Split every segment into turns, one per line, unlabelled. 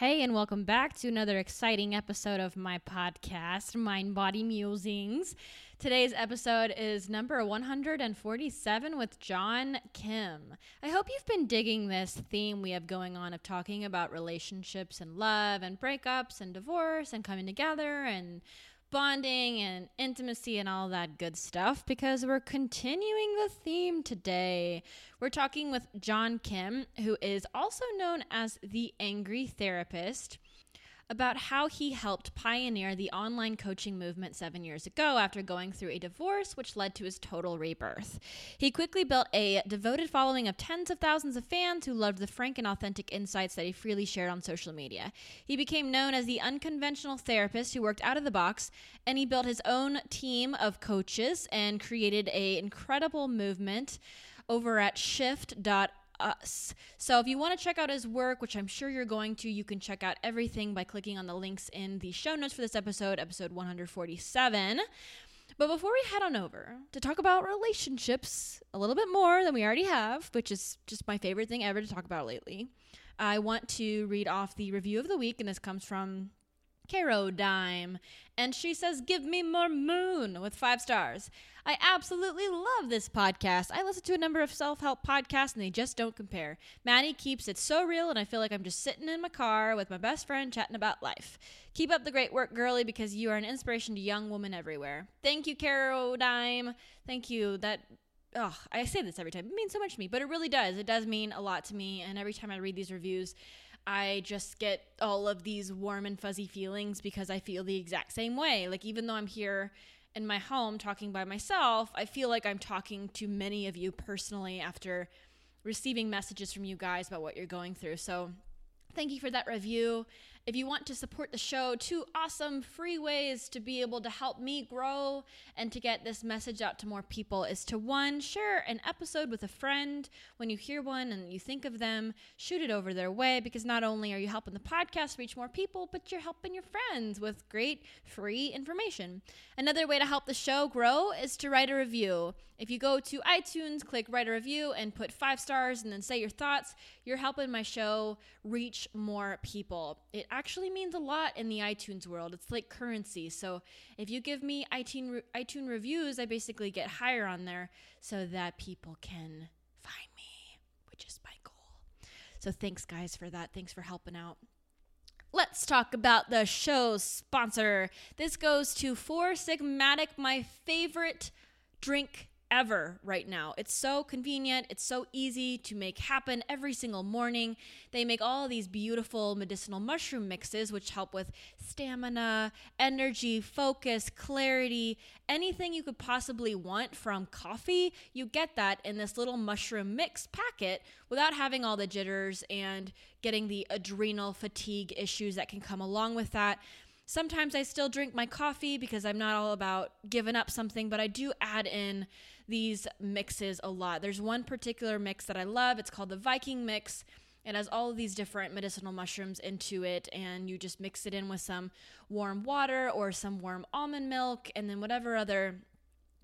Hey, and welcome back to another exciting episode of my podcast, Mind Body Musings. Today's episode is number 147 with John Kim. I hope you've been digging this theme we have going on of talking about relationships and love and breakups and divorce and coming together and bonding and intimacy and all that good stuff because we're continuing the theme today. We're talking with John Kim, who is also known as the Angry Therapist about how he helped pioneer the online coaching movement seven years ago after going through a divorce, which led to his total rebirth. He quickly built a devoted following of tens of thousands of fans who loved the frank and authentic insights that he freely shared on social media. He became known as the unconventional therapist who worked out of the box, and he built his own team of coaches and created an incredible movement over at shift.org us. So if you want to check out his work, which I'm sure you're going to, you can check out everything by clicking on the links in the show notes for this episode, episode 147. But before we head on over to talk about relationships a little bit more than we already have, which is just my favorite thing ever to talk about lately, I want to read off the review of the week, and this comes from Caro Dime. And she says, Give me more moon with five stars. I absolutely love this podcast. I listen to a number of self help podcasts and they just don't compare. Maddie keeps it so real, and I feel like I'm just sitting in my car with my best friend chatting about life. Keep up the great work, girly, because you are an inspiration to young women everywhere. Thank you, Caro Dime. Thank you. That oh, I say this every time. It means so much to me, but it really does. It does mean a lot to me. And every time I read these reviews, I just get all of these warm and fuzzy feelings because I feel the exact same way. Like, even though I'm here in my home talking by myself, I feel like I'm talking to many of you personally after receiving messages from you guys about what you're going through. So, thank you for that review. If you want to support the show, two awesome free ways to be able to help me grow and to get this message out to more people is to one, share an episode with a friend. When you hear one and you think of them, shoot it over their way because not only are you helping the podcast reach more people, but you're helping your friends with great free information. Another way to help the show grow is to write a review. If you go to iTunes, click write a review and put five stars and then say your thoughts, you're helping my show reach more people. It actually means a lot in the iTunes world. It's like currency. So if you give me iTunes, iTunes reviews, I basically get higher on there so that people can find me, which is my goal. So thanks, guys, for that. Thanks for helping out. Let's talk about the show's sponsor. This goes to Four Sigmatic, my favorite drink ever right now. It's so convenient, it's so easy to make happen every single morning. They make all these beautiful medicinal mushroom mixes, which help with stamina, energy, focus, clarity, anything you could possibly want from coffee. You get that in this little mushroom mix packet without having all the jitters and getting the adrenal fatigue issues that can come along with that. Sometimes I still drink my coffee because I'm not all about giving up something, but I do add in these mixes a lot. There's one particular mix that I love. It's called the Viking mix. It has all of these different medicinal mushrooms into it, and you just mix it in with some warm water or some warm almond milk, and then whatever other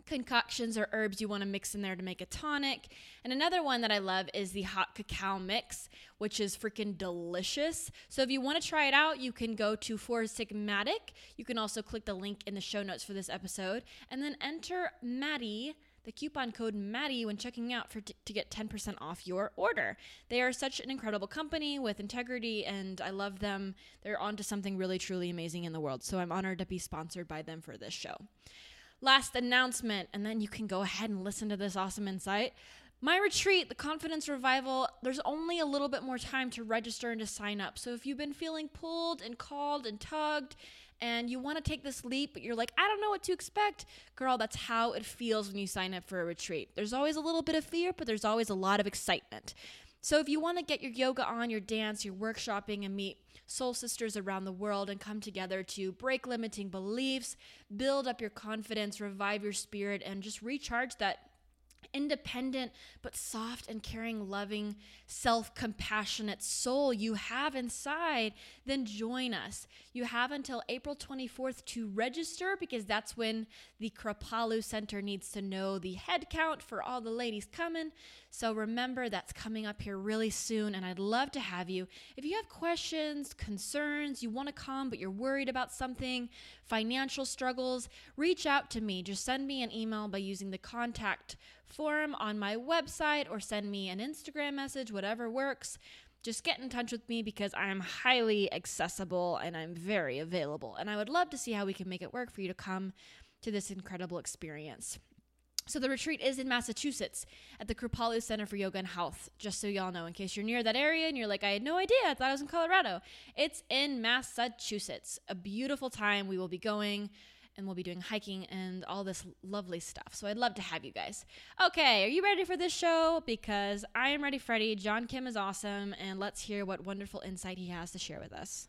concoctions or herbs you want to mix in there to make a tonic. And another one that I love is the hot cacao mix, which is freaking delicious. So if you want to try it out, you can go to Four Sigmatic. You can also click the link in the show notes for this episode and then enter Maddie the coupon code Maddie when checking out for t- to get 10% off your order. They are such an incredible company with integrity, and I love them. They're onto something really, truly amazing in the world. So I'm honored to be sponsored by them for this show. Last announcement, and then you can go ahead and listen to this awesome insight. My retreat, the Confidence Revival, there's only a little bit more time to register and to sign up. So if you've been feeling pulled and called and tugged, and you want to take this leap, but you're like, I don't know what to expect. Girl, that's how it feels when you sign up for a retreat. There's always a little bit of fear, but there's always a lot of excitement. So if you want to get your yoga on, your dance, your workshopping, and meet soul sisters around the world and come together to break limiting beliefs, build up your confidence, revive your spirit, and just recharge that independent but soft and caring, loving, self compassionate soul you have inside, then join us. You have until April 24th to register because that's when the Kripalu Center needs to know the head count for all the ladies coming. So remember, that's coming up here really soon, and I'd love to have you. If you have questions, concerns, you want to come, but you're worried about something, financial struggles, reach out to me. Just send me an email by using the contact form on my website or send me an Instagram message, whatever works. Just get in touch with me because I am highly accessible and I'm very available. And I would love to see how we can make it work for you to come to this incredible experience. So the retreat is in Massachusetts at the Kripalu Center for Yoga and Health. Just so y'all know, in case you're near that area and you're like, I had no idea, I thought I was in Colorado. It's in Massachusetts. A beautiful time. We will be going and we'll be doing hiking and all this lovely stuff. So I'd love to have you guys. Okay, are you ready for this show? Because I am ready, Freddie. John Kim is awesome, and let's hear what wonderful insight he has to share with us.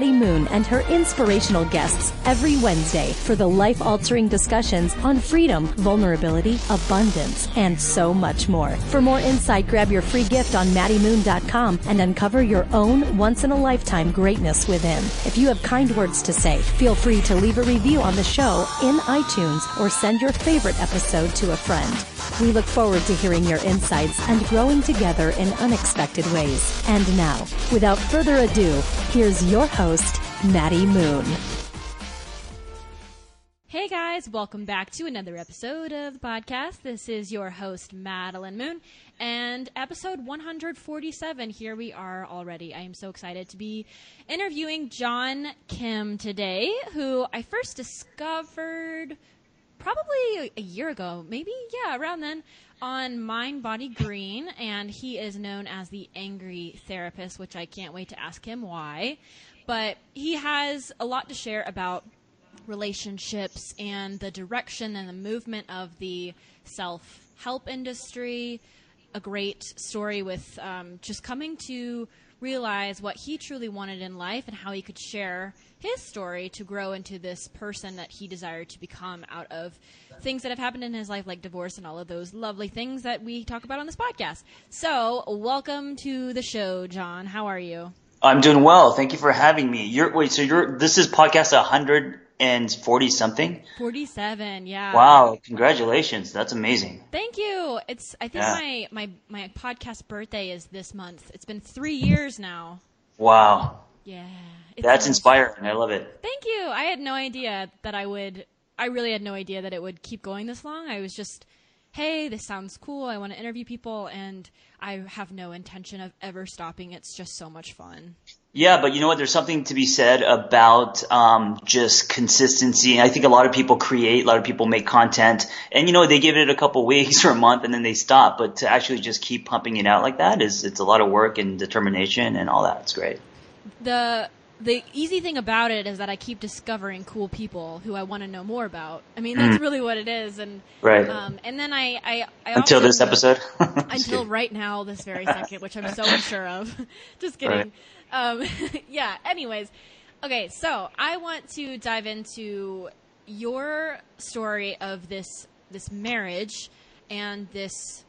Maddie Moon and her inspirational guests every Wednesday for the life altering discussions on freedom, vulnerability, abundance, and so much more. For more insight, grab your free gift on MaddieMoon.com and uncover your own once in a lifetime greatness within. If you have kind words to say, feel free to leave a review on the show in iTunes or send your favorite episode to a friend. We look forward to hearing your insights and growing together in unexpected ways. And now, without further ado, here's your host, Maddie Moon.
Hey guys, welcome back to another episode of the podcast. This is your host, Madeline Moon, and episode 147. Here we are already. I am so excited to be interviewing John Kim today, who I first discovered probably a year ago, maybe, yeah, around then, on Mind Body Green, and he is known as the Angry Therapist, which I can't wait to ask him why. But he has a lot to share about relationships and the direction and the movement of the self help industry. A great story with um, just coming to realize what he truly wanted in life and how he could share his story to grow into this person that he desired to become out of things that have happened in his life, like divorce and all of those lovely things that we talk about on this podcast. So, welcome to the show, John. How are you?
I'm doing well. Thank you for having me. You're wait, so you're this is podcast 140 something?
47, yeah.
Wow, congratulations. That's amazing.
Thank you. It's I think yeah. my my my podcast birthday is this month. It's been 3 years now.
Wow.
Yeah.
That's inspiring. I love it.
Thank you. I had no idea that I would. I really had no idea that it would keep going this long. I was just, hey, this sounds cool. I want to interview people, and I have no intention of ever stopping. It's just so much fun.
Yeah, but you know what? There's something to be said about um, just consistency. I think a lot of people create, a lot of people make content, and you know they give it a couple weeks or a month, and then they stop. But to actually just keep pumping it out like that is it's a lot of work and determination and all that. It's great.
The the easy thing about it is that I keep discovering cool people who I want to know more about. I mean, that's mm. really what it is. And
right.
Um, and then I, I, I
until this episode,
until right now, this very second, which I'm so unsure of. Just kidding. Right. Um, yeah. Anyways, okay. So I want to dive into your story of this this marriage and this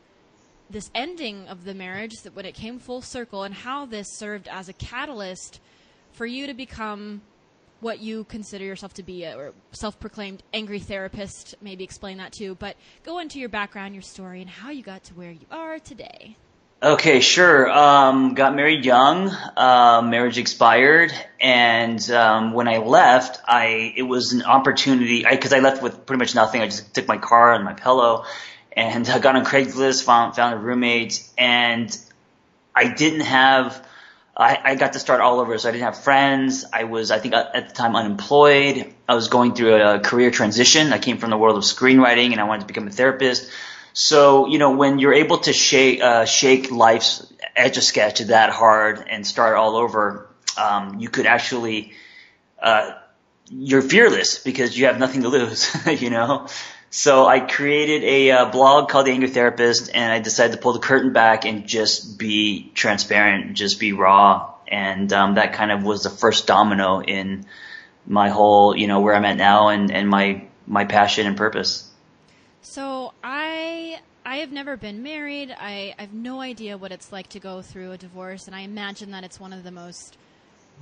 this ending of the marriage that when it came full circle and how this served as a catalyst for you to become what you consider yourself to be, a, or self-proclaimed angry therapist. Maybe explain that too. But go into your background, your story, and how you got to where you are today.
Okay, sure. Um, got married young. Uh, marriage expired, and um, when I left, I it was an opportunity because I, I, left with pretty much nothing. I just took my car and my pillow, and I got on Craigslist, found found a roommate, and I didn't have I, I got to start all over. So I didn't have friends. I was, I think at the time unemployed. I was going through a career transition. I came from the world of screenwriting and I wanted to become a therapist. So, you know, when you're able to shake, uh, shake life's Etch A Sketch that hard and start all over, um, you could actually, uh, you're fearless because you have nothing to lose, you know? So I created a uh, blog called The Angry Therapist and I decided to pull the curtain back and just be transparent, just be raw. And, um, that kind of was the first domino in my whole, you know, where I'm at now and, and my, my passion and purpose.
So I I have never been married. I, I have no idea what it's like to go through a divorce, and I imagine that it's one of the most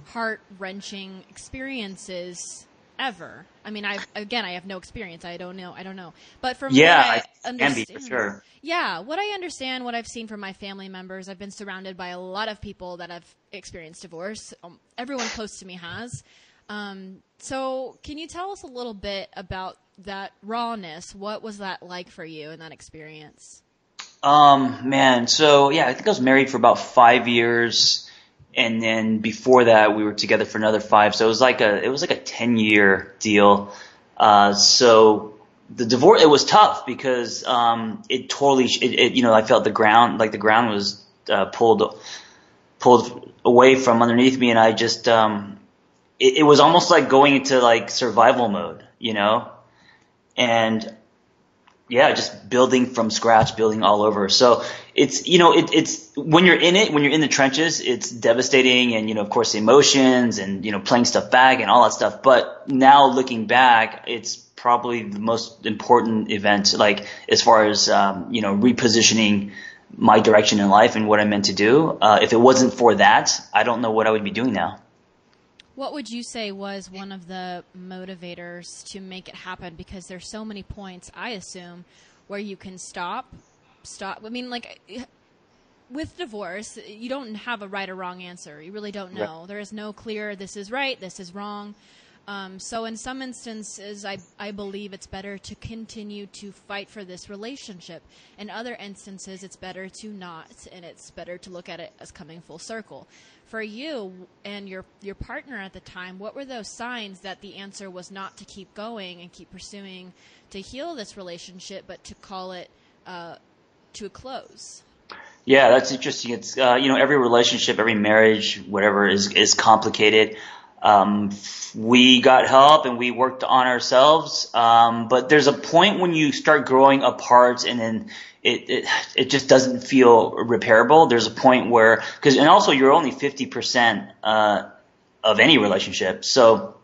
heart wrenching experiences ever. I mean, I again, I have no experience. I don't know. I don't know. But from
yeah,
what I,
understand, be, for sure.
Yeah, what I understand, what I've seen from my family members, I've been surrounded by a lot of people that have experienced divorce. Um, everyone close to me has. Um, so, can you tell us a little bit about that rawness? What was that like for you in that experience?
Um, man, so yeah, I think I was married for about five years, and then before that, we were together for another five. So it was like a it was like a ten year deal. Uh, so the divorce it was tough because um, it totally it, it, you know I felt the ground like the ground was uh, pulled pulled away from underneath me, and I just um, it, it was almost like going into like survival mode, you know, and yeah, just building from scratch, building all over. So it's, you know, it, it's when you're in it, when you're in the trenches, it's devastating and, you know, of course, emotions and, you know, playing stuff back and all that stuff. But now looking back, it's probably the most important event, like as far as, um, you know, repositioning my direction in life and what I meant to do. Uh, if it wasn't for that, I don't know what I would be doing now.
What would you say was one of the motivators to make it happen? Because there's so many points, I assume, where you can stop, stop. I mean, like with divorce, you don't have a right or wrong answer. You really don't know. There is no clear. This is right. This is wrong. Um, so in some instances, I, I believe it's better to continue to fight for this relationship. In other instances, it's better to not, and it's better to look at it as coming full circle for you and your your partner at the time, what were those signs that the answer was not to keep going and keep pursuing to heal this relationship, but to call it uh, to a close?
Yeah, that's interesting. It's uh, you know every relationship, every marriage, whatever is is complicated. Um, we got help and we worked on ourselves, um, but there's a point when you start growing apart, and then it, it, it just doesn't feel repairable. There's a point where, cause, and also you're only 50%, uh, of any relationship. So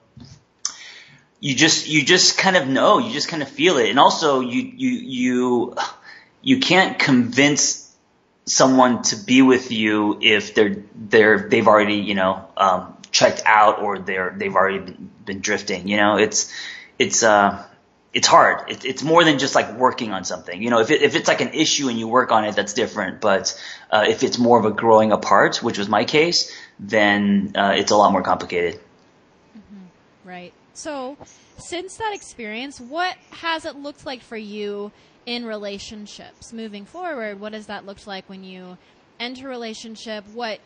you just, you just kind of know, you just kind of feel it. And also you, you, you, you can't convince someone to be with you if they're, they're, they've already, you know, um, checked out or they're, they've already been, drifting, you know, it's, it's, uh, it's hard. It, it's more than just like working on something. You know, if it, if it's like an issue and you work on it, that's different. But uh, if it's more of a growing apart, which was my case, then uh, it's a lot more complicated.
Mm-hmm. Right. So, since that experience, what has it looked like for you in relationships moving forward? What has that looked like when you enter a relationship? What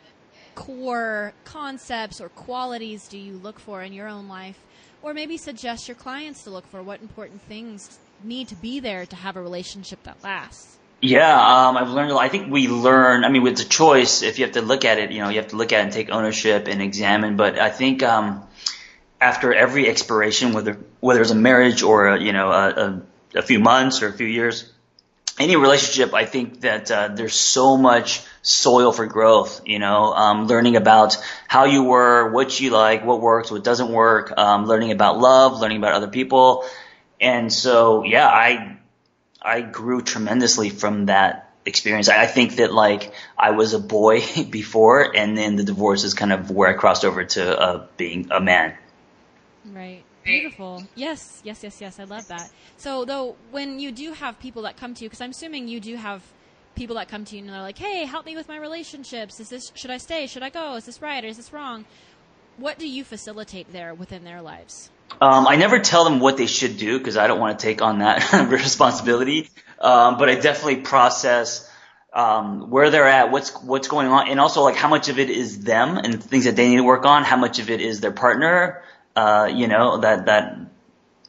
core concepts or qualities do you look for in your own life or maybe suggest your clients to look for what important things need to be there to have a relationship that lasts.
Yeah, um, I've learned. A lot. I think we learn. I mean, it's a choice, if you have to look at it, you know, you have to look at it and take ownership and examine. But I think um, after every expiration, whether whether it's a marriage or a, you know a, a, a few months or a few years, any relationship, I think that uh, there's so much soil for growth. You know, um, learning about how you were, what you like, what works, what doesn't work, um, learning about love, learning about other people, and so yeah, I I grew tremendously from that experience. I, I think that like I was a boy before, and then the divorce is kind of where I crossed over to uh, being a man.
Right. Beautiful. Yes, yes, yes, yes. I love that. So, though, when you do have people that come to you, because I'm assuming you do have people that come to you and they're like, "Hey, help me with my relationships. Is this should I stay? Should I go? Is this right or is this wrong?" What do you facilitate there within their lives?
Um, I never tell them what they should do because I don't want to take on that responsibility. Um, but I definitely process um, where they're at, what's what's going on, and also like how much of it is them and things that they need to work on, how much of it is their partner. Uh, you know that that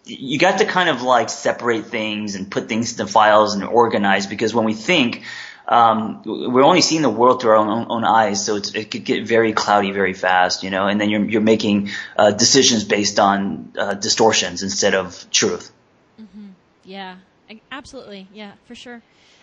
you got to kind of like separate things and put things into files and organize because when we think, um, we're only seeing the world through our own, own eyes, so it could get very cloudy very fast, you know, and then you're you're making uh, decisions based on uh, distortions instead of truth.
Mm-hmm. Yeah, absolutely. Yeah, for sure.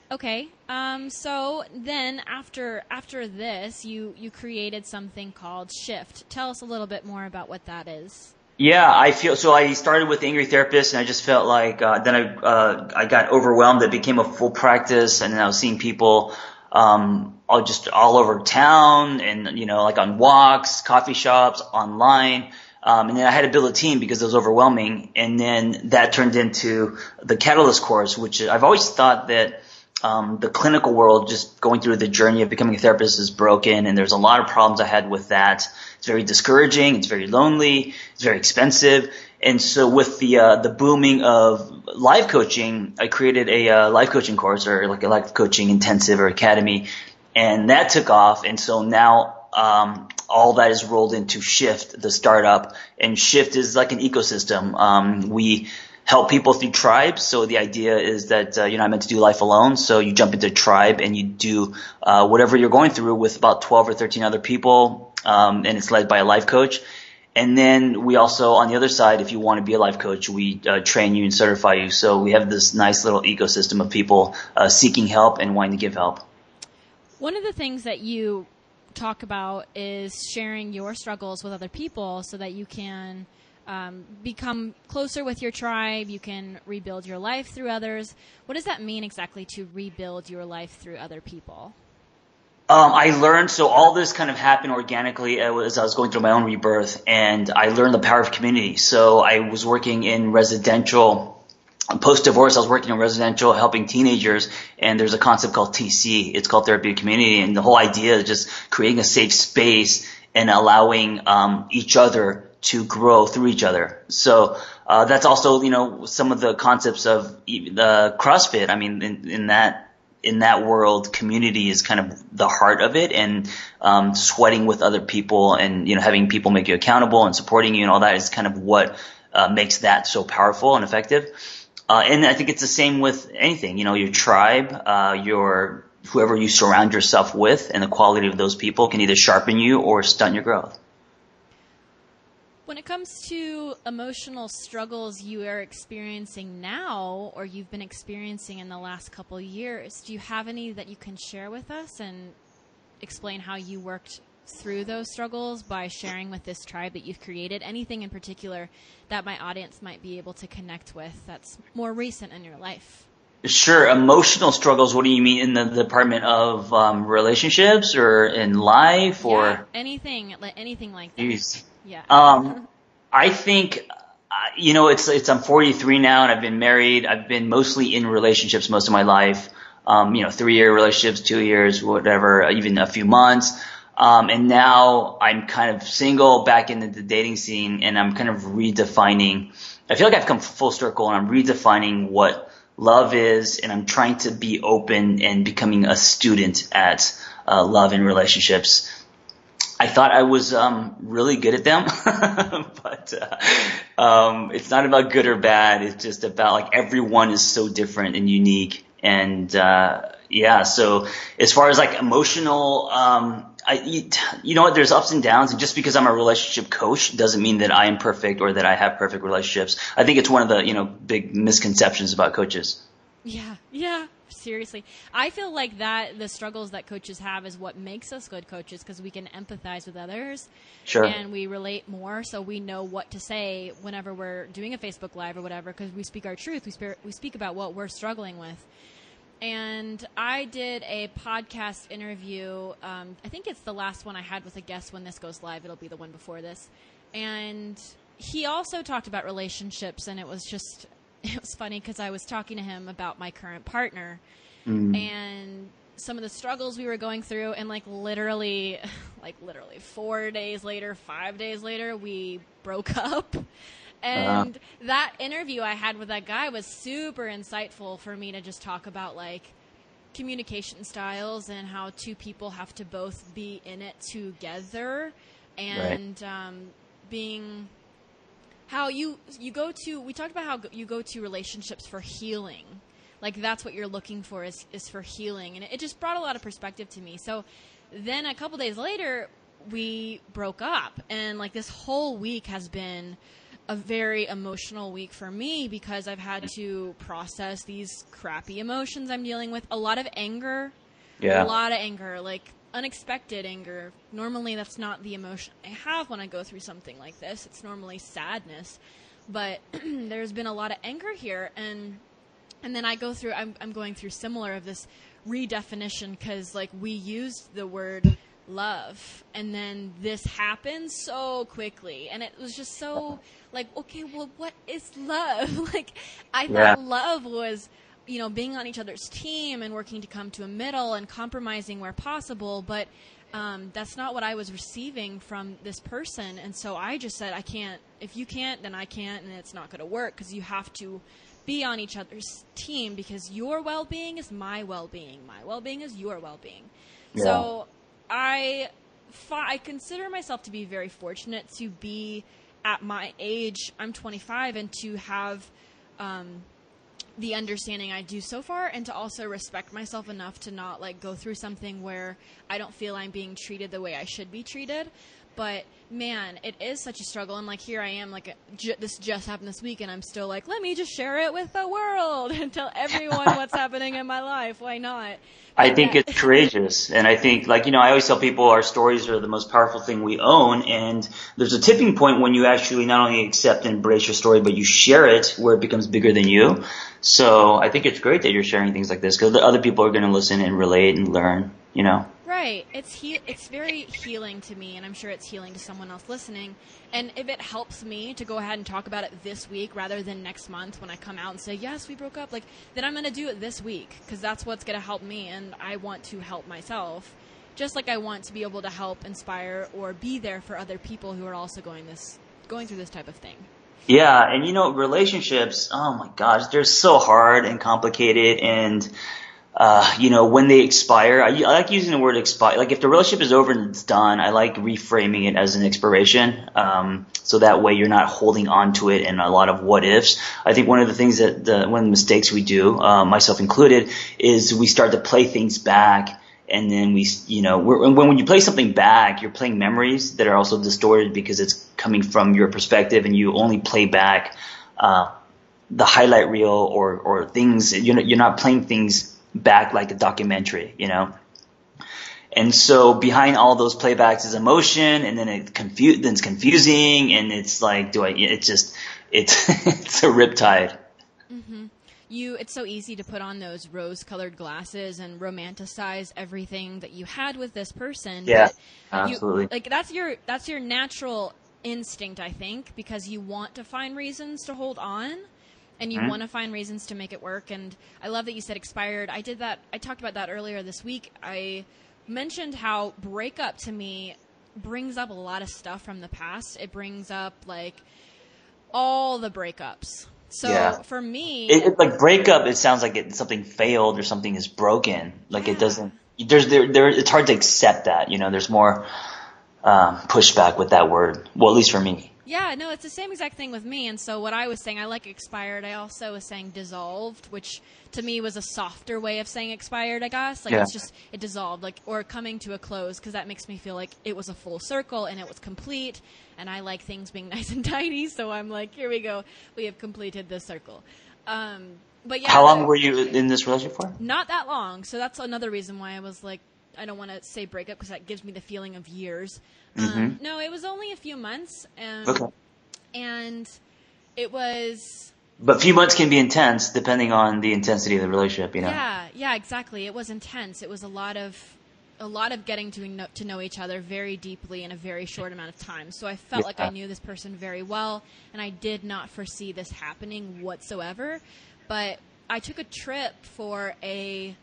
Okay. Um, so then after after this, you you created something called Shift. Tell us a little bit more about what that is.
Yeah, I feel so. I started with Angry Therapist, and I just felt like uh, then I uh, I got overwhelmed. It became a full practice, and then I was seeing people um, all just all over town, and you know, like on walks, coffee shops, online. Um, and then I had to build a team because it was overwhelming. And then that turned into the Catalyst course, which I've always thought that um, the clinical world, just going through the journey of becoming a therapist is broken, and there's a lot of problems I had with that. It's very discouraging. It's very lonely. It's very expensive. And so with the uh, the booming of life coaching, I created a uh, life coaching course or like a life coaching intensive or academy, and that took off. And so now um, all that is rolled into Shift, the startup, and Shift is like an ecosystem. Um, we help people through tribes. So the idea is that uh, you're not meant to do life alone. So you jump into a tribe and you do uh, whatever you're going through with about 12 or 13 other people, um, and it's led by a life coach. And then we also, on the other side, if you want to be a life coach, we uh, train you and certify you. So we have this nice little ecosystem of people uh, seeking help and wanting to give help.
One of the things that you talk about is sharing your struggles with other people so that you can um, become closer with your tribe. You can rebuild your life through others. What does that mean exactly to rebuild your life through other people?
Um, I learned so all this kind of happened organically as I was going through my own rebirth, and I learned the power of community. So I was working in residential. Post divorce, I was working in residential, helping teenagers, and there's a concept called TC. It's called therapeutic community, and the whole idea is just creating a safe space and allowing um, each other to grow through each other. So uh, that's also you know some of the concepts of the CrossFit. I mean, in, in that in that world, community is kind of the heart of it, and um, sweating with other people, and you know having people make you accountable and supporting you, and all that is kind of what uh, makes that so powerful and effective. Uh, and I think it's the same with anything. You know, your tribe, uh, your whoever you surround yourself with, and the quality of those people can either sharpen you or stunt your growth.
When it comes to emotional struggles you are experiencing now or you've been experiencing in the last couple years, do you have any that you can share with us and explain how you worked through those struggles by sharing with this tribe that you've created? Anything in particular that my audience might be able to connect with that's more recent in your life?
Sure. Emotional struggles. What do you mean in the, department of um, relationships or in life or
yeah, anything? Anything like that.
Jeez.
Yeah.
Um, I think, uh, you know, it's, it's, I'm 43 now and I've been married. I've been mostly in relationships most of my life. Um, you know, three year relationships, two years, whatever, even a few months. Um, and now I'm kind of single back into the dating scene and I'm kind of redefining, I feel like I've come full circle and I'm redefining what love is and I'm trying to be open and becoming a student at uh, love and relationships. I thought I was um, really good at them, but uh, um, it's not about good or bad. It's just about like everyone is so different and unique, and uh, yeah. So as far as like emotional, um, I you, you know what? There's ups and downs, and just because I'm a relationship coach doesn't mean that I am perfect or that I have perfect relationships. I think it's one of the you know big misconceptions about coaches.
Yeah, yeah seriously. I feel like that the struggles that coaches have is what makes us good coaches because we can empathize with others.
Sure.
And we relate more, so we know what to say whenever we're doing a Facebook Live or whatever because we speak our truth. We, speak, we speak about what we're struggling with. And I did a podcast interview. Um, I think it's the last one I had with a guest when this goes live. It'll be the one before this. And he also talked about relationships, and it was just it was funny because I was talking to him about my current partner mm. and some of the struggles we were going through, and like literally, like literally four days later, five days later, we broke up. And uh-huh. that interview I had with that guy was super insightful for me to just talk about like communication styles and how two people have to both be in it together. And um, being how you you go to we talked about how you go to relationships for healing. Like that's what you're looking for is is for healing. And it, it just brought a lot of perspective to me. So then a couple days later we broke up. And like this whole week has been a very emotional week for me because I've had to process these crappy emotions I'm dealing with. A lot of anger.
Yeah.
A lot of anger, like unexpected anger. Normally, that's not the emotion I have when I go through something like this. It's normally sadness. But there's been a lot of anger here. And and then I go through, I'm, I'm going through similar of this redefinition because, like, we used the word love. And then this happened so quickly. And it was just so like okay well what is love? Like i
Yeah.
thought love was you know being on each other's team and working to come to a middle and compromising where possible. But um, that's not what i was receiving from this person. And so i just said i can't if you can't then i can't and it's not going to work because you have to be on each other's team because your well-being is my well-being. My well-being is your well-being.
Yeah.
so I, fi- I consider myself to be very fortunate to be at my age. I'm 25, and to have um, the understanding I do so far, and to also respect myself enough to not like go through something where I don't feel I'm being treated the way I should be treated. But man, it is such a struggle, and like here I am, like j- this just happened this week, and I'm still like, let me just share it with the world and tell everyone what's happening in my life. Why not?
I think
Yeah.
it's courageous. And I think, like, you know, I always tell people our stories are the most powerful thing we own. And there's a tipping point when you actually not only accept and embrace your story, but you share it where it becomes bigger than you. So I think it's great that you're sharing things like this because the other people are going to listen and relate and learn, you know?
Right. It's he- it's very healing to me, and I'm sure it's healing to someone else listening. And if it helps me to go ahead and talk about it this week rather than next month when I come out and say, yes, we broke up, like, then I'm going to do it this week because that's what's going to help me, and I want to help myself. Just like I want to be able to help, inspire, or be there for other people who are also going this, going through this type of thing.
Yeah, and you know, relationships, oh my gosh, they're so hard and complicated and uh, you know, when they expire, I, I like using the word expire. Like if the relationship is over and it's done, I like reframing it as an expiration. Um, so that way you're not holding on to it and a lot of what ifs. I think one of the things that the, one of the mistakes we do, uh, myself included, is we start to play things back and then we, you know, when, when you play something back, you're playing memories that are also distorted because it's coming from your perspective and you only play back, uh, the highlight reel or, or things, you're not, you're not playing things back like a documentary, you know? And so behind all those playbacks is emotion and then it confu- then it's confusing and it's like, do I, it's just, it's, it's a riptide. Mm-hmm.
you it's so easy to put on those rose colored glasses and romanticize everything that you had with this person
Yeah,
but you-
absolutely.
like that's your that's your natural instinct i think because you want to find reasons to hold on and you
Mhm.
want to find reasons to make it work and i love that you said expired i did that i talked about that earlier this week i mentioned how breakup to me brings up a lot of stuff from the past it brings up like all the breakups so
Yeah.
for me
It, it, like breakup, it sounds like it, something failed or something is broken. Like
Yeah.
it doesn't. There's there there. It's hard to accept that. You know, there's more um, pushback with that word. Well, at least for me.
Yeah, no, it's the same exact thing with me. And so what I was saying, I like expired. I also was saying dissolved, which to me was a softer way of saying expired. I guess like
Yeah.
it's just it dissolved, like or coming to a close, because that makes me feel like it was a full circle and it was complete. And I like things being nice and tidy, so I'm like, here we go, we have completed this circle. Um, but yeah,
How long
the-
were you in this relationship for?
not that long. So that's another reason why I was like, I don't want to say breakup because that gives me the feeling of years. Um, no, it was only a few months. Um,
Okay.
And it was,
But a few months can be intense depending on the intensity of the relationship. You know.
yeah, yeah, exactly. It was intense. It was a lot of, a lot of getting to know, to know each other very deeply in a very short amount of time. So I felt like I knew this person very well, and I did not foresee this happening whatsoever. But I took a trip for a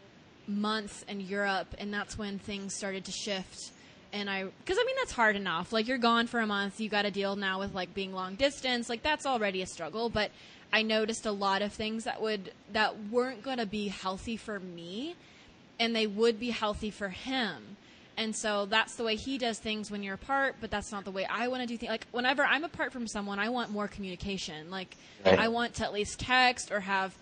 month in Europe, and that's when things started to shift. And I, because I mean, that's hard enough. Like, you're gone for a month, you got to deal now with like being long distance. Like, that's already a struggle. But I noticed a lot of things that would, that weren't going to be healthy for me. and they would be healthy for him. And so that's the way he does things when you're apart, but that's not the way I want to do things. Like whenever I'm apart from someone, I want more communication. Like
Right.
I want to at least text or have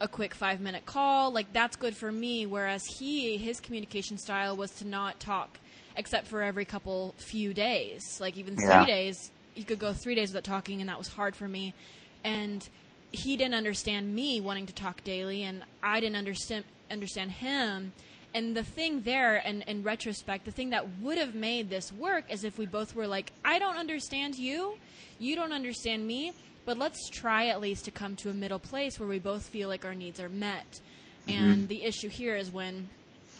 a quick 5 minute call. Like that's good for me whereas he his communication style was to not talk except for every couple few days. Like even 3 days, he could go 3 days without talking and that was hard for me. And he didn't understand me wanting to talk daily and I didn't understand understand him and the thing there and in retrospect the thing that would have made this work is if we both were like I don't understand you. You don't understand me but let's try at least to come to a middle place where we both feel like our needs are met. And mm-hmm. the issue here is when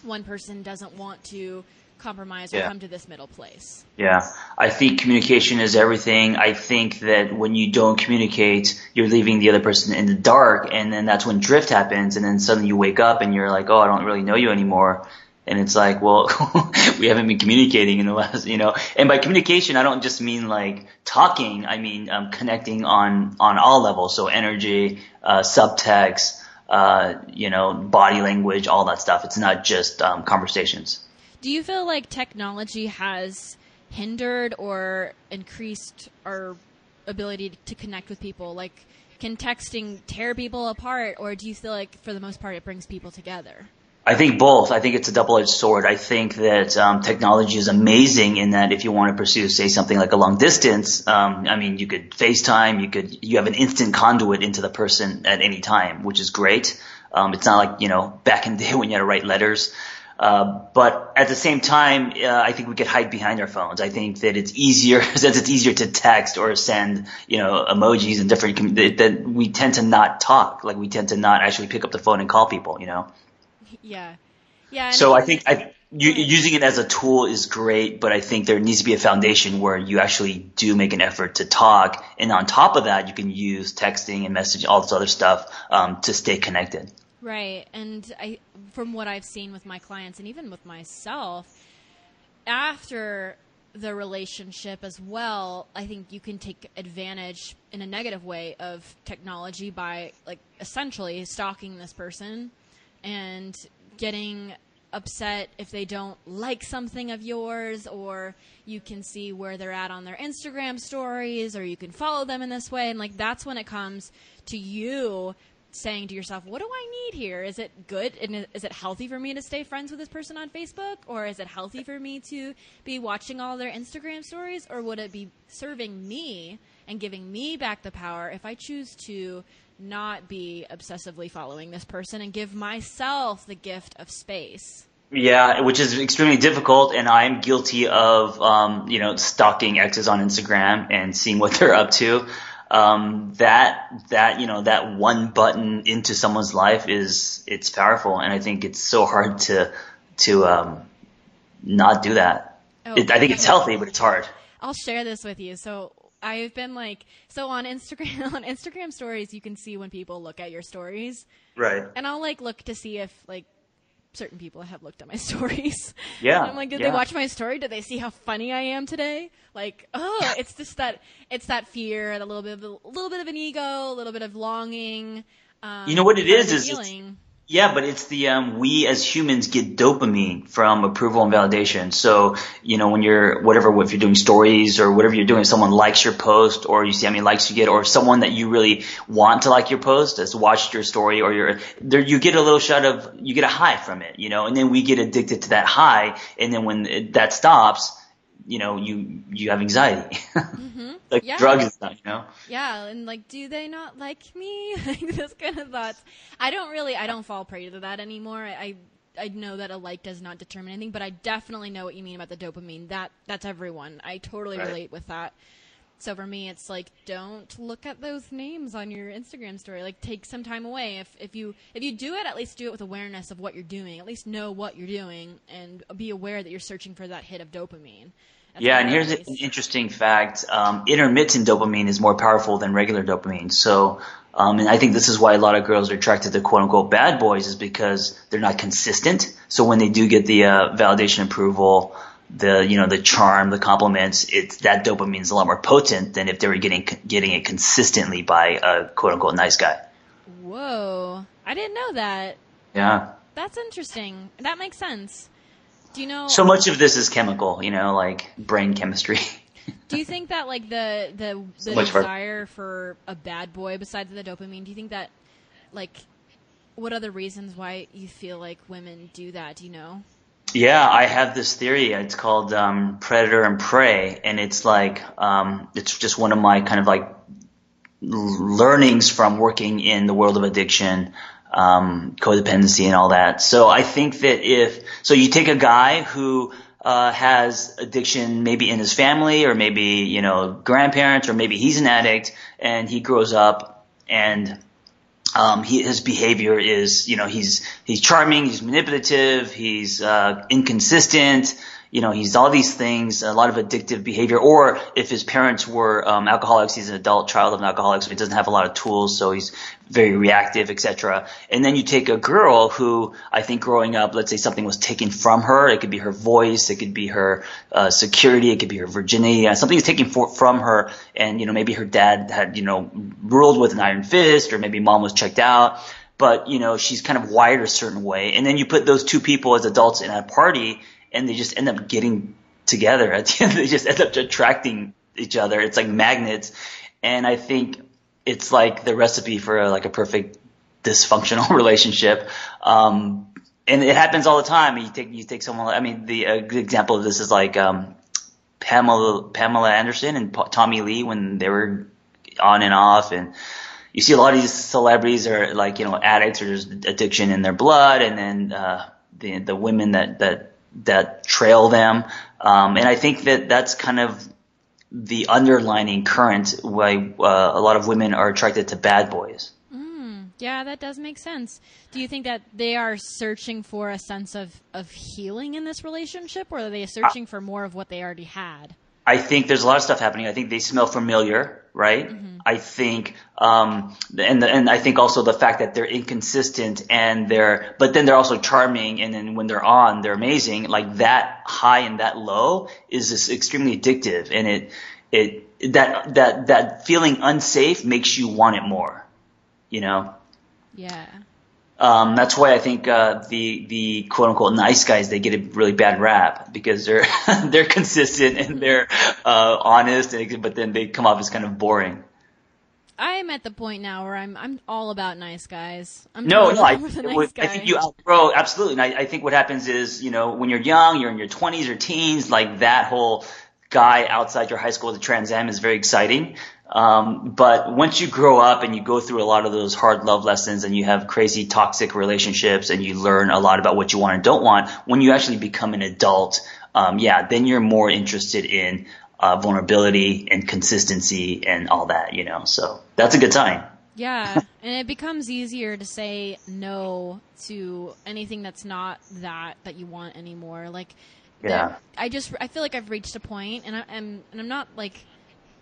one person doesn't want to compromise or
Yeah.
come to this middle place
Yeah, I think communication is everything. I think that when you don't communicate, you're leaving the other person in the dark, and then that's when drift happens, and then suddenly you wake up and you're like, oh, I don't really know you anymore. And it's like, well, we haven't been communicating in the last, you know. And by communication, I don't just mean like talking. I mean um, connecting on on all levels. So energy, uh, subtext, uh, you know, body language, all that stuff. It's not just um, conversations.
Do you feel like technology has hindered or increased our ability to connect with people? Like, can texting tear people apart, or do you feel like for the most part it brings people together?
I think both. I think it's a double-edged sword. I think that um, technology is amazing in that if you want to pursue, say, something like a long distance, um, I mean, you could FaceTime, you could, you have an instant conduit into the person at any time, which is great. Um, it's not like you know back in the day when you had to write letters. Uh, but at the same time, uh, I think we could hide behind our phones. I think that it's easier, since it's easier to text or send, you know, emojis and different, that, that we tend to not talk. Like we tend to not actually pick up the phone and call people, you know?
Yeah, yeah.
So I think I, you, using it as a tool is great, but I think there needs to be a foundation where you actually do make an effort to talk, and on top of that, you can use texting and messaging, all this other stuff, um, to stay connected.
Right. And I from what I've seen with my clients and even with myself, after the relationship as well, I think you can take advantage in a negative way of technology by like essentially stalking this person and getting upset if they don't like something of yours or you can see where they're at on their Instagram stories or you can follow them in this way and like that's when it comes to you saying to yourself, "What do I need here? Is it good and is it healthy for me to stay friends with this person on Facebook or is it healthy for me to be watching all their Instagram stories or would it be serving me and giving me back the power if I choose to not be obsessively following this person and give myself the gift of space?"
Yeah, which is extremely difficult, and I'm guilty of, um, you know, stalking exes on Instagram and seeing what they're up to. Um, that, that, you know, that one button into someone's life is, it's powerful, and I think it's so hard to, to, um, not do that.
Oh,
It, I think it's healthy, but it's hard.
I'll share this with you. So I've been like, so on Instagram, on Instagram stories, you can see when people look at your stories,
Right.
and I'll like look to see if like certain people have looked at my stories.
Yeah,
I'm like, did
yeah.
they watch my story? Did they see how funny I am today? Like, oh, it's just that it's that fear, and a little bit of a little bit of an ego, a little bit of longing. Um,
You know what it
kind
is,
feeling.
Yeah, but it's the um, we as humans get dopamine from approval and validation. So you know when you're whatever if you're doing stories or whatever you're doing, someone likes your post or you see how many likes you get, or someone that you really want to like your post has watched your story or your there you get a little shot of you get a high from it, you know, and then we get addicted to that high, and then when it, that stops, you know you you have anxiety, mm-hmm. like
Yeah.
drugs and stuff, you know.
Yeah, and like, do they not like me? like this kind of thoughts. I don't really, I don't fall prey to that anymore. I, I, I know that a like does not determine anything, but I definitely know what you mean about the dopamine. That that's everyone. I totally
Right.
relate with that. So for me, it's like don't look at those names on your Instagram story. Like take some time away. If if you if you do it, at least do it with awareness of what you're doing. At least know what you're doing and be aware that you're searching for that hit of dopamine.
Yeah, and here's an interesting fact. Um, intermittent dopamine is more powerful than regular dopamine. So, um, and I think this is why a lot of girls are attracted to quote unquote bad boys is because they're not consistent. So when they do get the uh, validation approval, the you know the charm, the compliments, it's that dopamine is a lot more potent than if they were getting getting it consistently by a quote unquote nice guy.
Whoa, I didn't know that.
Yeah.
That's interesting. That makes sense. Do you know?
So much of this is chemical, you know, like brain chemistry.
Do you think that like the the, the
for-
desire for a bad boy besides the dopamine? Do you think that like what other reasons why you feel like women do that? Do you know?
Yeah, I have this theory. It's called um, predator and prey, and it's like um, it's just one of my kind of like learnings from working in the world of addiction, um, codependency, and all that. So I think that if so, you take a guy who uh, has addiction, maybe in his family, or maybe you know grandparents, or maybe he's an addict, and he grows up and um, he, his behavior is, you know, he's he's charming, he's manipulative, he's uh, inconsistent, you know, he's all these things, a lot of addictive behavior. Or if his parents were um, alcoholics, he's an adult child of an alcoholic, so he doesn't have a lot of tools, so he's very reactive, etc. And then you take a girl who I think growing up, let's say something was taken from her. It could be her voice, it could be her uh, security, it could be her virginity. Uh, something is taken for, from her, and you know maybe her dad had you know ruled with an iron fist, or maybe mom was checked out. But you know she's kind of wired a certain way, and then you put those two people as adults in a party, and they just end up getting together. At the end, they just end up attracting each other. It's like magnets, and I think it's like the recipe for like a perfect dysfunctional relationship. Um, and it happens all the time. You take you take someone. I mean, the a good example of this is like um, Pamela Pamela Anderson and Tommy Lee when they were on and off, and you see a lot of these celebrities are like you know addicts or there's addiction in their blood, and then uh, the the women that that that trail them. Um, and I think that that's kind of the underlining current why uh, a lot of women are attracted to bad boys.
Yeah, that does make sense. Do you think that they are searching for a sense of, of healing in this relationship, or are they searching for more of what they already had?
I think there's a lot of stuff happening. I think they smell familiar, right? I think, um, and the, and I think also the fact that they're inconsistent and they're, but then they're also charming, and then when they're on, they're amazing. Like that high and that low is just extremely addictive, and it it that that that feeling unsafe makes you want it more, you know.
Yeah.
Um, that's why I think uh, the the quote unquote nice guys they get a really bad rap because they're they're consistent and they're uh, honest, and, but then they come off as kind of boring.
I'm at the point now where I'm I'm all about nice guys. I'm
No, no, I,
with a nice.
I think you outgrow absolutely. And I, I think what happens is, you know, when you're young, you're in your 20s or teens, like that whole guy outside your high school at the Trans Am is very exciting. Um, but once you grow up and you go through a lot of those hard love lessons and you have crazy toxic relationships and you learn a lot about what you want and don't want, when you actually become an adult, um, yeah, then you're more interested in uh, vulnerability and consistency and all that, you know. So that's a good sign.
Yeah, and it becomes easier to say no to anything that's not that that you want anymore. Like,
Yeah.
I just I feel like I've reached a point, and I am and I'm not like,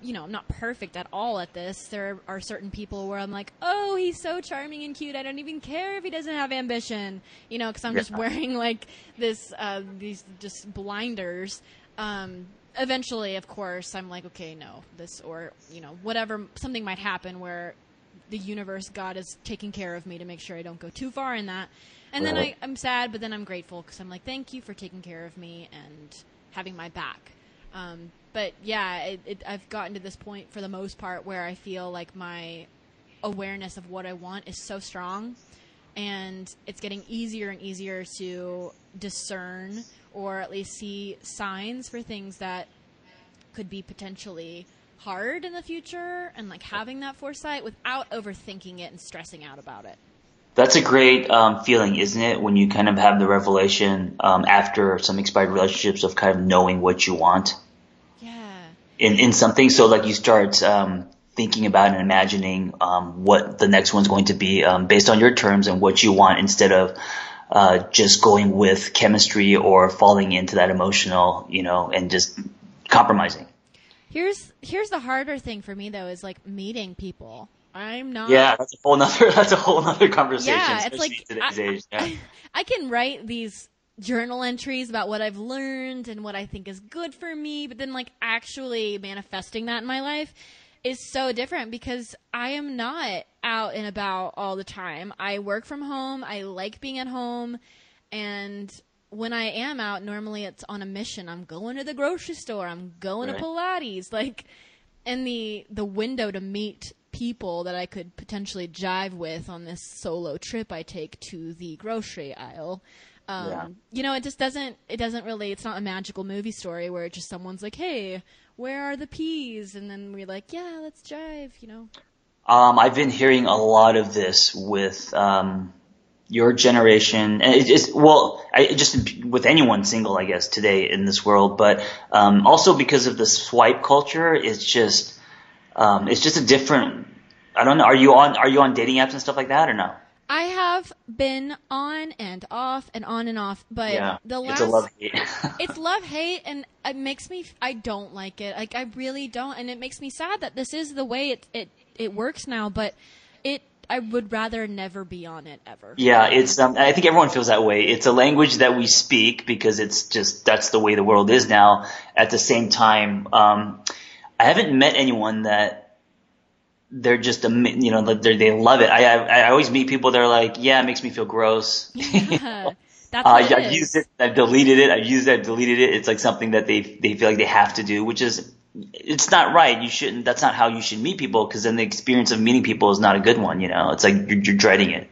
you know, I'm not perfect at all at this. There are certain people where I'm like, oh, he's so charming and cute. I don't even care if he doesn't have ambition, you know, because I'm just wearing like this uh, these just blinders. Um, eventually, of course, I'm like, okay, no, this or you know, whatever, something might happen where the universe, God is taking care of me to make sure I don't go too far in that. And then I, I'm sad, but then I'm grateful because I'm like, thank you for taking care of me and having my back. Um, but yeah, it, it, I've gotten to this point for the most part where I feel like my awareness of what I want is so strong, and it's getting easier and easier to discern or at least see signs for things that could be potentially hard in the future and like having that foresight without overthinking it and stressing out about it.
That's a great um, feeling, isn't it? When you kind of have the revelation um, after some expired relationships of kind of knowing what you want. In in something. So like you start um, thinking about and imagining um, what the next one's going to be um, based on your terms and what you want, instead of uh, just going with chemistry or falling into that emotional, you know, and just compromising.
Here's here's the harder thing for me though is like meeting people. I'm not
Yeah, that's a whole nother that's a whole nother conversation.
Yeah, it's like
in
I,
age. Yeah.
I, I can write these journal entries about what I've learned and what I think is good for me, but then like actually manifesting that in my life, is so different because I am not out and about all the time. I work from home. I like being at home. And when I am out, normally it's on a mission. I'm going to the grocery store. I'm going
Right.
to Pilates. Like, and the the window to meet people that I could potentially jive with on this solo trip I take to the grocery aisle. Um,
Yeah.
You know, it just doesn't. It doesn't really. It's not a magical movie story where it just someone's like, "Hey, where are the peas?" And then we're like, "Yeah, let's drive." You know.
Um, I've been hearing a lot of this with um, your generation, and it just well, I, just with anyone single, I guess today in this world, but um, also because of the swipe culture, it's just um, it's just a different. I don't know. Are you on Are you on dating apps and stuff like that or no?
I have been on and off and on and off, but
yeah,
the
it's
last
a love hate.
it's love hate and it makes me I don't like it. Like I really don't and it makes me sad that this is the way it it it works now, but it I would rather never be on it ever.
Yeah, it's. Um, I think everyone feels that way. It's a language that we speak because it's just that's the way the world is now. At the same time, um, I haven't met anyone that they're just a you know they they love it. I, I I always meet people that are like, yeah, it makes me feel gross.
Yeah. That's
Uh, I've used it. I've deleted it. I've used it. I've deleted it. It's like something that they they feel like they have to do, which is it's not right. You shouldn't. That's not how you should meet people because then the experience of meeting people is not a good one. You know, it's like you're, you're dreading it.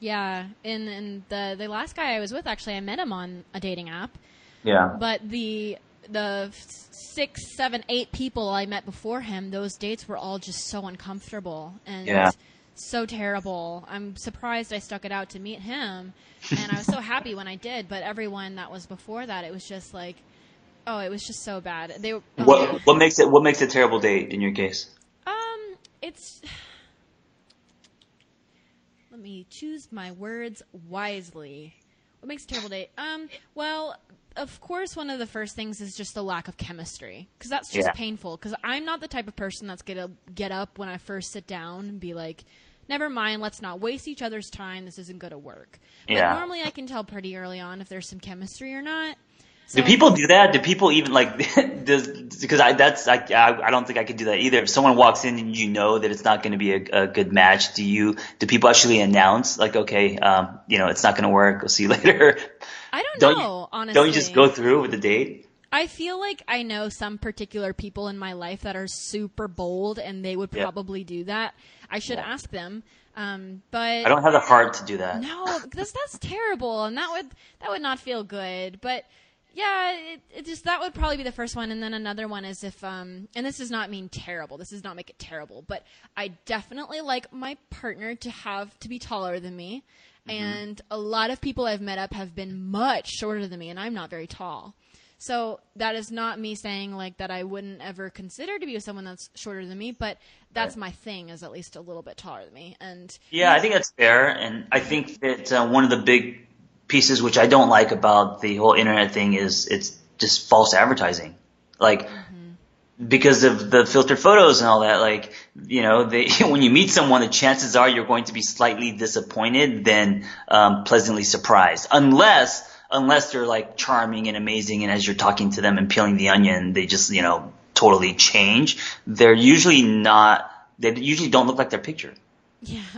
Yeah, and and the the last guy I was with actually I met him on a dating app,
Yeah.
but the the six, seven, eight people I met before him, those dates were all just so uncomfortable and
Yeah.
so terrible. I'm surprised I stuck it out to meet him, and I was so happy when I did. But everyone that was before that, it was just like, oh, it was just so bad. They were oh,
What what makes it what makes a terrible date in your case?
um, it's. Let me choose my words wisely. What makes a terrible date? Um, well, of course, one of the first things is just the lack of chemistry, because that's just
Yeah.
painful. Because I'm not the type of person that's gonna get up when I first sit down and be like, "Never mind, let's not waste each other's time. This isn't gonna work." But
Yeah.
normally, I can tell pretty early on if there's some chemistry or not.
Do people do that? Do people even like does because I that's I I I don't think I could do that either. If someone walks in and you know that it's not going to be a, a good match, do you do people actually announce like okay, um, you know, it's not going to work. We'll see you later.
I don't,
Don't
know.
you
honestly,
don't you just go through with the date?
I feel like I know some particular people in my life that are super bold, and they would
Yeah.
probably do that. I should
Yeah.
ask them. Um, but
I don't have the heart to do that.
no, that's that's terrible, and that would that would not feel good. But yeah, it, it just that would probably be the first one, and then another one is if um, and this does not mean terrible. This does not make it terrible, but I definitely like my partner to have to be taller than me. And a lot of people I've met up have been much shorter than me, and I'm not very tall. So that is not me saying like that I wouldn't ever consider to be with someone that's shorter than me, but that's my thing is at least a little bit taller than me. And
Yeah, I think that's fair, and I think that uh, one of the big pieces which I don't like about the whole internet thing is it's just false advertising. Like because of the filtered photos and all that, like you know, they when you meet someone, the chances are you're going to be slightly disappointed than um, pleasantly surprised, unless unless they're like charming and amazing, and as you're talking to them and peeling the onion, they just you know totally change. They're usually not. They usually don't look like their picture.
Yeah.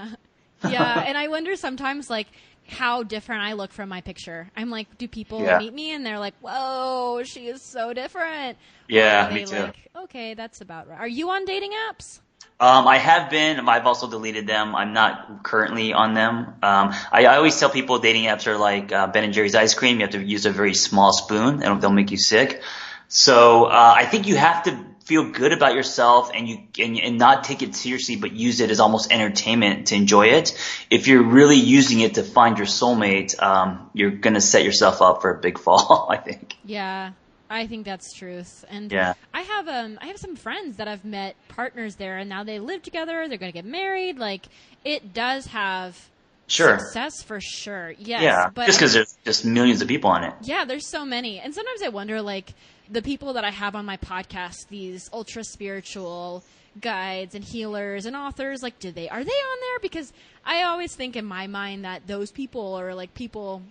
Yeah, and I wonder sometimes like how different I look from my picture. I'm like, do people
Yeah.
meet me and they're like, "Whoa, she is so different."
Yeah, me too.
Like, okay, that's about right. Are you on dating apps?
Um, I have been. I've also deleted them. I'm not currently on them. Um, I, I always tell people dating apps are like uh, Ben and Jerry's ice cream. You have to use a very small spoon, and they'll make you sick. So uh, I think you have to feel good about yourself, and you and, and not take it seriously, but use it as almost entertainment to enjoy it. If you're really using it to find your soulmate, um, you're gonna set yourself up for a big fall. I think.
Yeah, I think that's truth. And
Yeah.
I have um I have some friends that I've met partners there, and now they live together. They're going to get married. Like it does have
Sure.
success for sure. Yes,
Yeah.
but
Just because there's just millions of people on it.
Yeah, there's so many. And sometimes I wonder like the people that I have on my podcast, these ultra spiritual guides and healers and authors, like do they are they on there? Because I always think in my mind that those people are like people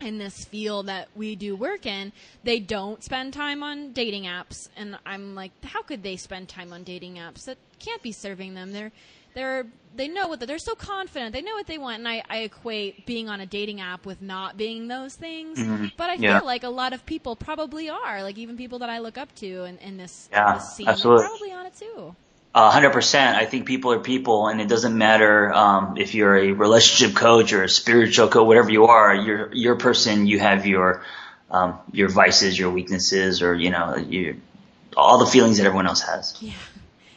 in this field that we do work in, they don't spend time on dating apps. And I'm like, how could they spend time on dating apps? That can't be serving them. They're they're they know what they're so confident. They know what they want, and I, I equate being on a dating app with not being those things.
Mm-hmm.
But I
Yeah.
feel like a lot of people probably are. Like even people that I look up to in, in this,
Yeah,
this scene,
absolutely.
they're probably on it too.
A hundred percent. I think people are people, and it doesn't matter um, if you're a relationship coach or a spiritual coach, whatever you are. You're you're a person. You have your um, your vices, your weaknesses, or you know, your all the feelings that everyone else has.
Yeah.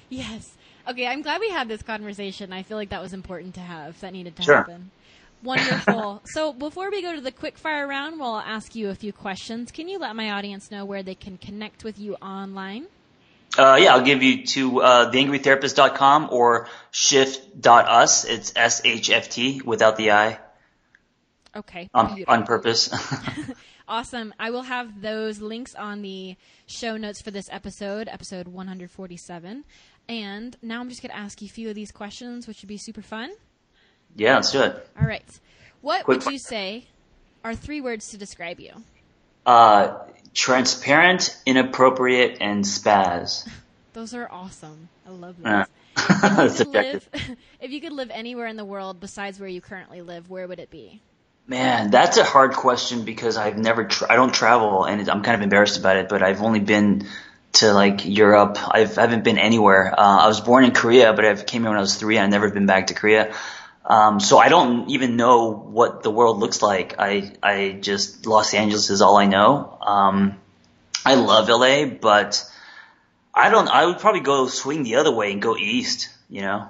Yes. Okay, I'm glad we had this conversation. I feel like that was important to have. That needed to
Sure.
happen. Wonderful. so before we go to the quick fire round, we'll ask you a few questions. Can you let my audience know where they can connect with you online?
Uh, yeah, I'll give you to uh, theangrytherapist.com or shft.us. It's S H F T without the I
Okay.
on, on purpose.
Awesome. I will have those links on the show notes for this episode, episode 147. And now I'm just going to ask you a few of these questions, which would be super fun.
yeah, let's do it.
All right. What
Quick
would you say are three words to describe you?
Uh, transparent, inappropriate, and spaz.
Those are awesome. I love those.
Uh,
if, you live, if you could live anywhere in the world besides where you currently live, where would it be?
Man, that's a hard question because I've never, tra- I don't travel and I'm kind of embarrassed about it, but I've only been to like Europe. I've, I haven't been anywhere. Uh, I was born in Korea, but I came here when I was three and I've never been back to Korea. Um, so I don't even know what the world looks like. I, I just, Los Angeles is all I know. Um, I love LA, but I don't, I would probably go swing the other way and go east, you know?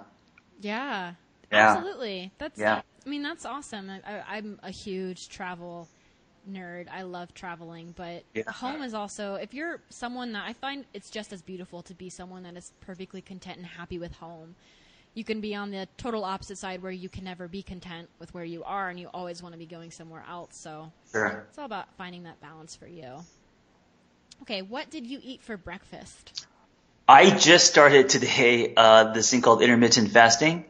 Yeah,
Yeah.
absolutely. That's
Yeah.
I mean, that's awesome. I, I, I'm a huge travel nerd. I love traveling, but
Yeah.
home is also if you're someone that I find it's just as beautiful to be someone that is perfectly content and happy with home. You can be on the total opposite side where you can never be content with where you are and you always want to be going somewhere else. So
Sure.
it's all about finding that balance for you. Okay, what did you eat for breakfast?
I just started today uh, this thing called intermittent fasting,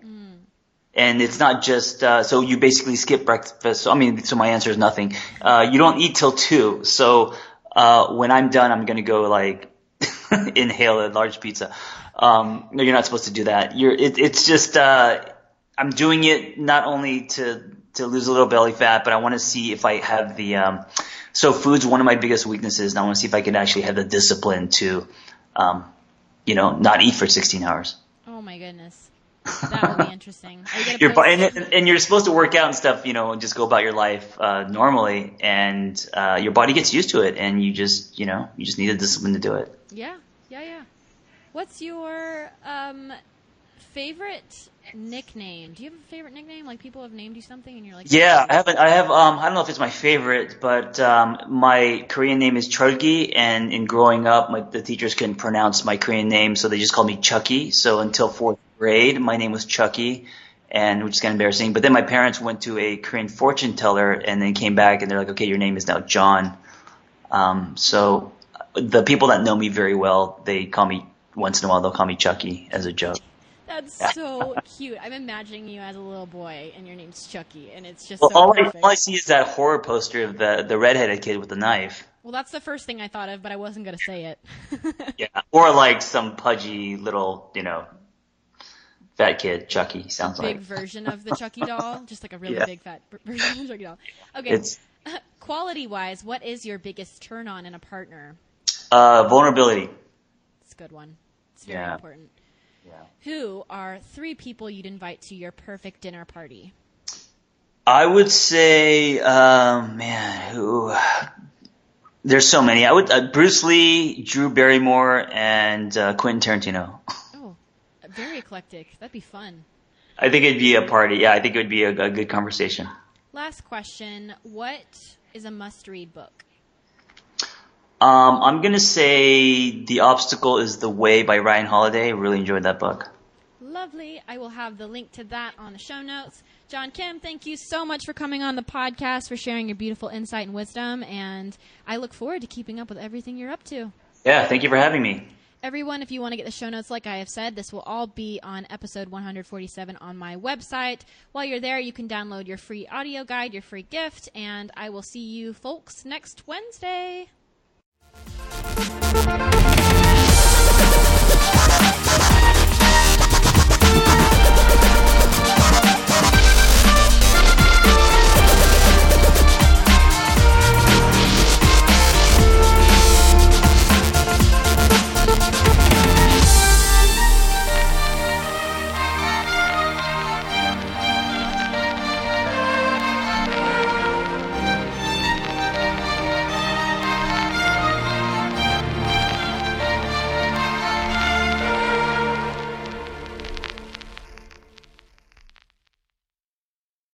and it's not just uh, so you basically skip breakfast. So, I mean, so my answer is nothing. Uh, you don't eat till two. So uh, when I'm done, I'm gonna go like inhale a large pizza. Um, no, you're not supposed to do that. You're it, it's just uh, I'm doing it not only to to lose a little belly fat, but I want to see if I have the um, so food's one of my biggest weaknesses, and I want to see if I can actually have the discipline to um, you know, not eat for 16 hours.
Oh my goodness. That will be interesting. Are you gonna
You're, and, and you're supposed to work out and stuff, you know, and just go about your life uh, normally, and uh, your body gets used to it, and you just, you know, you just need the discipline to do it.
Yeah, yeah, yeah. What's your um, favorite nickname? Do you have a favorite nickname? Like people have named you something, and you're like,
Yeah, I haven't. I have. Um, I don't know if it's my favorite, but um, my Korean name is Chulgi, and in growing up, my, the teachers couldn't pronounce my Korean name, so they just called me Chucky. So until fourth grade, my name was Chucky, and which is kind of embarrassing. But then my parents went to a Korean fortune teller, and then came back, and they're like, "Okay, your name is now John." Um, so the people that know me very well, they call me once in a while. They'll call me Chucky as a joke.
That's so cute. I'm imagining you as a little boy, and your name's Chucky, and it's just
Well,
so
all I, all I see is that horror poster of the the redheaded kid with the knife.
well, that's the first thing I thought of, but I wasn't gonna say it.
Yeah. Or like some pudgy little, you know, fat kid, Chucky sounds
big
like.
Big version of the Chucky doll, just like a really
Yeah.
big fat version of the Chucky doll. Okay.
It's
Quality wise, what is your biggest turn on in a partner?
uh vulnerability.
It's a good one. It's very
Yeah.
important.
Yeah.
Who are three people you'd invite to your perfect dinner party?
I would say um man, who there's so many. I would uh, Bruce Lee, Drew Barrymore and uh, Quentin Tarantino.
Very eclectic. That'd be fun.
I think it'd be a party. Yeah, I think it would be a, a good conversation.
Last question. What is a must read book?
Um, I'm gonna say The Obstacle is the Way by Ryan Holiday. Really enjoyed that book.
Lovely. I will have the link to that on the show notes. John Kim, thank you so much for coming on the podcast, for sharing your beautiful insight and wisdom, and I look forward to keeping up with everything you're up to.
Yeah, thank you for having me.
Everyone, if you want to get the show notes, like I have said, this will all be on episode 147 on my website. While you're there, you can download your free audio guide, your free gift, and I will see you folks next Wednesday.